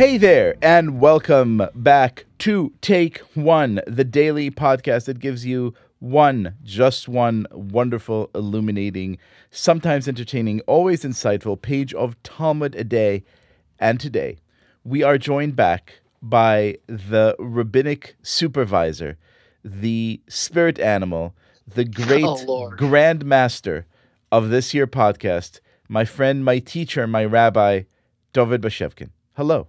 Hey there, and welcome back to Take One, the daily podcast that gives you one, just one wonderful, illuminating, sometimes entertaining, always insightful page of Talmud a day. And today, we are joined back by the rabbinic supervisor, the spirit animal, the great Oh, Lord. grand master of this here podcast, my friend, my teacher, my rabbi, Dovid Bashevkin. Hello.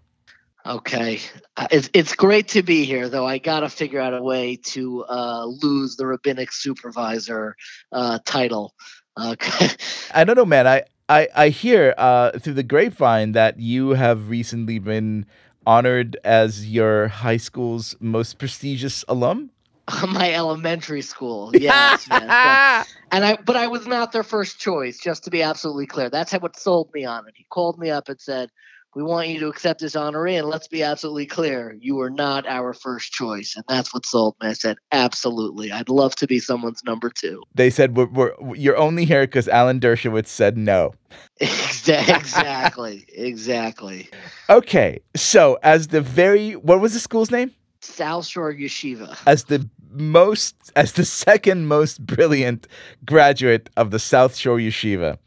Okay, uh, it's it's great to be here, though. I gotta figure out a way to uh, lose the rabbinic supervisor uh, title. Uh, I don't know, man. I I, I hear uh, through the grapevine that you have recently been honored as your high school's most prestigious alum. my elementary school, yes, yes, yes. and I but I was not their first choice. Just to be absolutely clear, that's what sold me on it. He called me up and said. We want you to accept this honoree, and let's be absolutely clear: you were not our first choice, and that's what sold me. I said, "Absolutely, I'd love to be someone's number two. They said we're, we're, you're only here because Alan Dershowitz said no. Exactly, exactly. Okay, so as the very what was the school's name? South Shore Yeshiva. As the most as the second most brilliant graduate of the South Shore Yeshiva,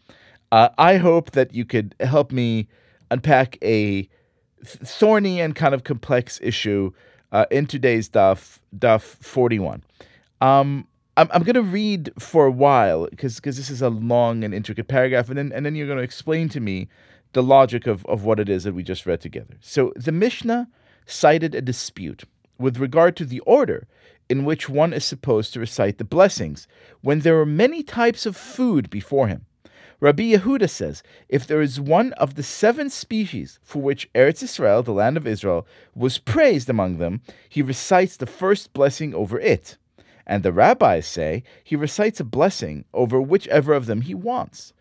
uh, I hope that you could help me unpack a thorny and kind of complex issue uh, in today's Daf Daf 41. Um, I'm, I'm going to read for a while because this is a long and intricate paragraph, and then, and then you're going to explain to me the logic of, of what it is that we just read together. So the Mishnah cited a dispute with regard to the order in which one is supposed to recite the blessings when there are many types of food before him. Rabbi Yehuda says, if there is one of the seven species for which Eretz Israel, the land of Israel, was praised among them, he recites the first blessing over it. And the rabbis say he recites a blessing over whichever of them he wants.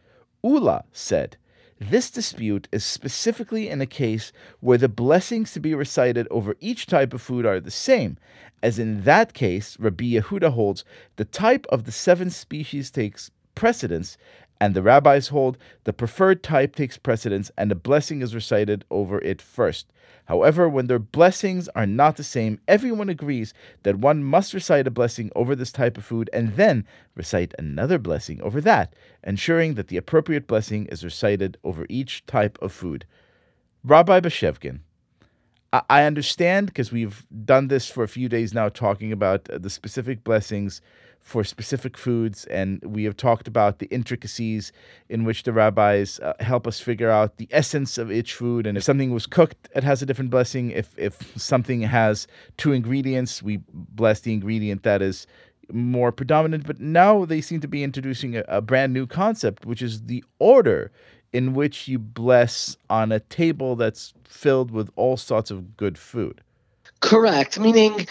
Ula said, this dispute is specifically in a case where the blessings to be recited over each type of food are the same, as in that case, Rabbi Yehuda holds the type of the seven species takes precedence, and the rabbis hold the preferred type takes precedence and a blessing is recited over it first. However, when their blessings are not the same, everyone agrees that one must recite a blessing over this type of food and then recite another blessing over that, ensuring that the appropriate blessing is recited over each type of food. Rabbi Bashevkin, I- understand because we've done this for a few days now, talking about uh, the specific blessings for specific foods, and we have talked about the intricacies in which the rabbis uh, help us figure out the essence of each food. And if something was cooked, it has a different blessing. If if something has two ingredients, we bless the ingredient that is more predominant. But now they seem to be introducing a, a brand new concept, which is the order in which you bless on a table that's filled with all sorts of good food. Correct. Meaning,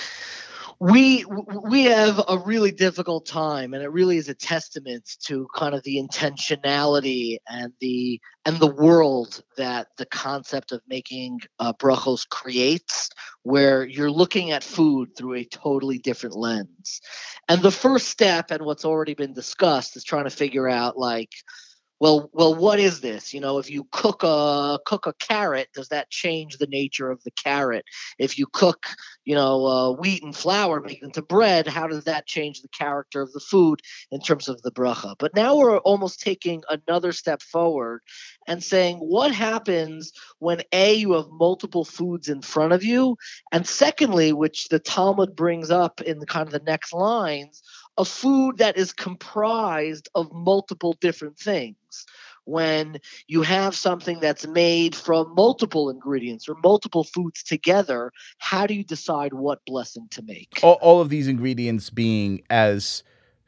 we we have a really difficult time, and it really is a testament to kind of the intentionality and the and the world that the concept of making uh, brachos creates, where you're looking at food through a totally different lens. And the first step, and what's already been discussed, is trying to figure out like well well what is this? You know if you cook a cook a carrot does that change the nature of the carrot? If you cook you know uh, wheat and flour make it into bread how does that change the character of the food in terms of the bracha? But now we're almost taking another step forward and saying what happens when a you have multiple foods in front of you and secondly which the talmud brings up in the kind of the next lines a food that is comprised of multiple different things. When you have something that's made from multiple ingredients or multiple foods together, how do you decide what blessing to make? All, all of these ingredients being as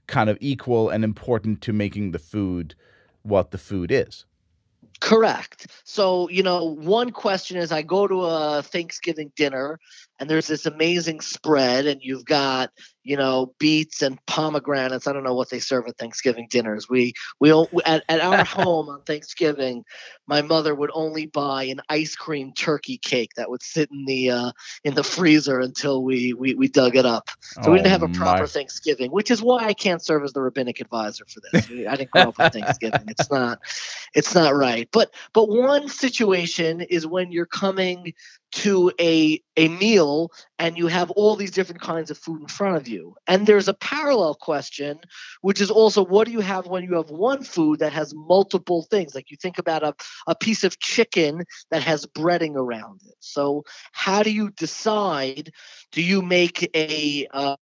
kind of equal and important to making the food what the food is. Correct. So, you know, one question is I go to a Thanksgiving dinner and there's this amazing spread and you've got, you know, beets and pomegranates. I don't know what they serve at Thanksgiving dinners. We we at, at our home on Thanksgiving, my mother would only buy an ice cream turkey cake that would sit in the uh, in the freezer until we we, we dug it up. So we didn't Oh, have a proper my. Thanksgiving, which is why I can't serve as the rabbinic advisor for this. I didn't grow up with Thanksgiving. It's not it's not right. But but one situation is when you're coming to a a meal and you have all these different kinds of food in front of you. And there's a parallel question which is also what do you have when you have one food that has multiple things? Like you think about a, a piece of chicken that has breading around it. So how do you decide do you make a, a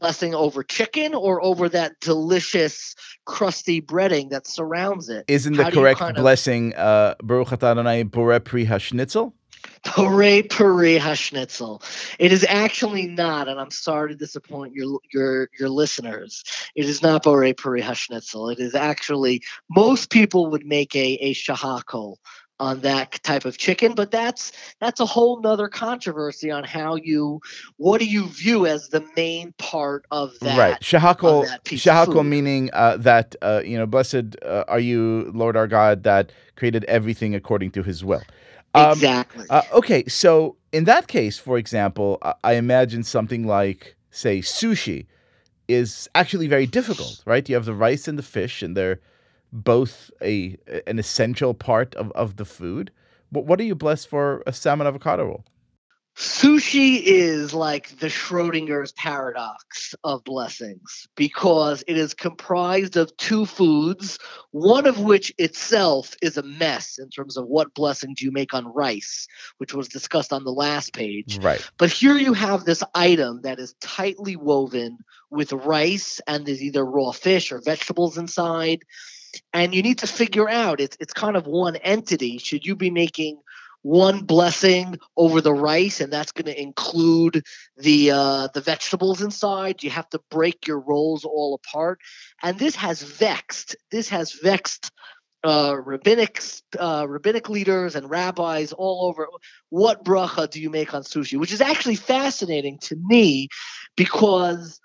blessing over chicken or over that delicious crusty breading that surrounds it isn't the How correct of- blessing uh Baruch Adonai boreh pri hashnitzel Hooray, puree, Schnitzel. It is actually not, and I'm sorry to disappoint your your your listeners. It is not Hooray, puree, Schnitzel. It is actually most people would make a a shahakol on that type of chicken, but that's that's a whole nother controversy on how you what do you view as the main part of that. right shahakol of that piece of shahakol food. meaning uh, that uh, you know blessed uh, are you lord our god that created everything according to his will Um, exactly. uh, okay so in that case for example I- i imagine something like say sushi is actually very difficult right you have the rice and the fish and they're both a an essential part of, of the food what, what are you blessed for a salmon avocado roll Sushi is like the Schrodinger's paradox of blessings because it is comprised of two foods, one of which itself is a mess in terms of what blessings you make on rice, which was discussed on the last page. right But here you have this item that is tightly woven with rice and there's either raw fish or vegetables inside. And you need to figure out it's it's kind of one entity. Should you be making one blessing over the rice and that's going to include the uh, the vegetables inside? You have to break your rolls all apart. And this has vexed this has vexed uh, rabbinic uh, rabbinic leaders and rabbis all over. What bracha do you make on sushi? Which is actually fascinating to me because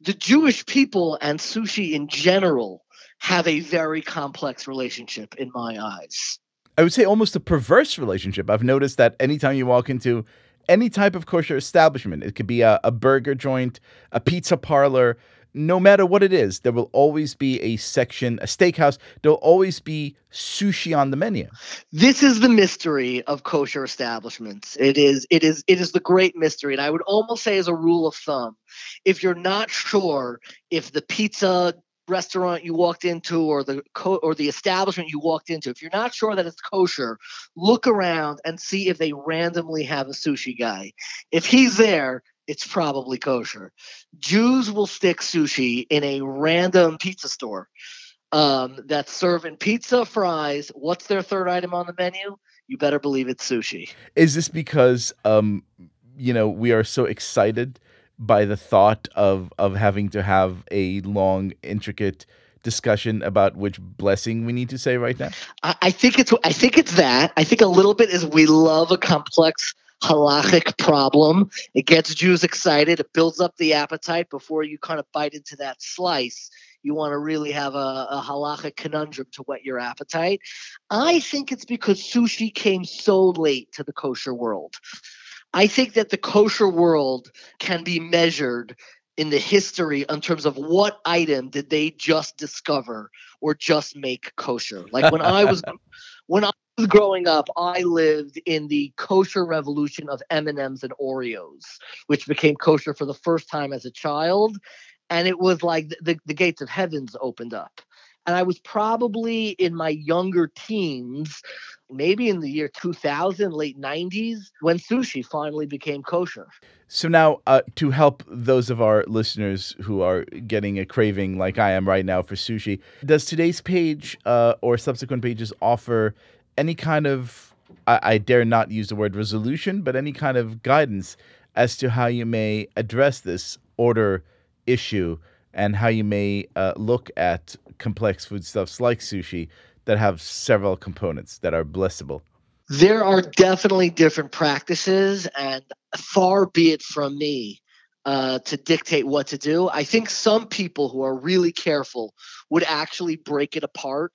the Jewish people and sushi in general have a very complex relationship in my eyes I would say almost a perverse relationship. I've noticed that anytime you walk into any type of kosher establishment, it could be a, a burger joint, a pizza parlor, no matter what it is, there will always be a section, a steakhouse, there'll always be sushi on the menu. this is the mystery of kosher establishments it is it is it is the great mystery and i would almost say as a rule of thumb if you're not sure if the pizza restaurant you walked into or the co- or the establishment you walked into if you're not sure that it's kosher look around and see if they randomly have a sushi guy if he's there it's probably kosher jews will stick sushi in a random pizza store um, that's serving pizza, fries. What's their third item on the menu? You better believe it's sushi. Is this because um you know, we are so excited by the thought of of having to have a long, intricate discussion about which blessing we need to say right now? I, I think it's I think it's that. I think a little bit is we love a complex halachic problem. It gets Jews excited. It builds up the appetite before you kind of bite into that slice. You want to really have a, a halachic conundrum to whet your appetite. I think it's because sushi came so late to the kosher world. I think that the kosher world can be measured in the history in terms of what item did they just discover or just make kosher. Like when I was when I was growing up, I lived in the kosher revolution of M&Ms and Oreos, which became kosher for the first time as a child, and it was like the, the, the gates of heavens opened up. And I was probably in my younger teens, maybe in the year 2000, late 90s, when sushi finally became kosher. So now, uh, to help those of our listeners who are getting a craving like I am right now for sushi, does today's page uh, or subsequent pages offer any kind of, I, I dare not use the word resolution, but any kind of guidance as to how you may address this order issue and how you may uh, look at complex foodstuffs like sushi that have several components that are blessable? there are definitely different practices, and far be it from me uh, to dictate what to do. I think some people who are really careful would actually break it apart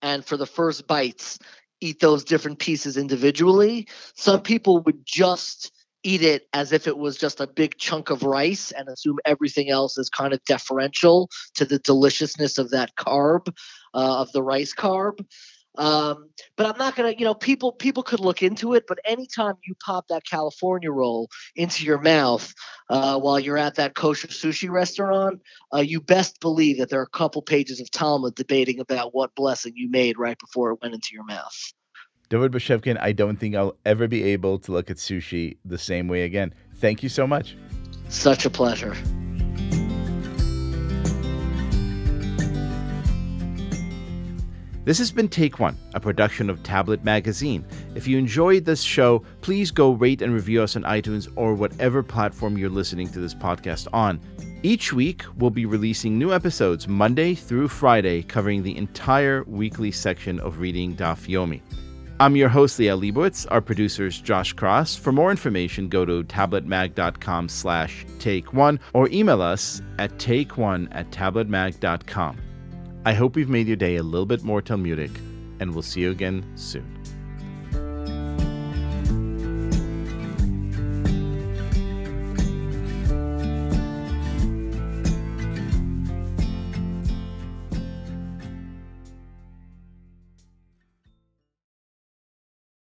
and for the first bites, eat those different pieces individually. Some people would just eat it as if it was just a big chunk of rice and assume everything else is kind of deferential to the deliciousness of that carb, uh, of the rice carb. Um, but I'm not gonna, you know, people people could look into it. But anytime you pop that California roll into your mouth uh, while you're at that kosher sushi restaurant, uh, you best believe that there are a couple pages of Talmud debating about what blessing you made right before it went into your mouth. Dovid Bashevkin, I don't think I'll ever be able to look at sushi the same way again. Thank you so much. Such a pleasure. This has been Take One, a production of Tablet Magazine. If you enjoyed this show, please go rate and review us on iTunes or whatever platform you're listening to this podcast on. Each week, we'll be releasing new episodes Monday through Friday, covering the entire weekly section of Reading Daf Yomi. I'm your host, Liel Leibovitz. Our producer's Josh Cross. For more information, go to tabletmag.com slash take one or email us at take one at tabletmag.com. I hope we've made your day a little bit more Talmudic, and we'll see you again soon.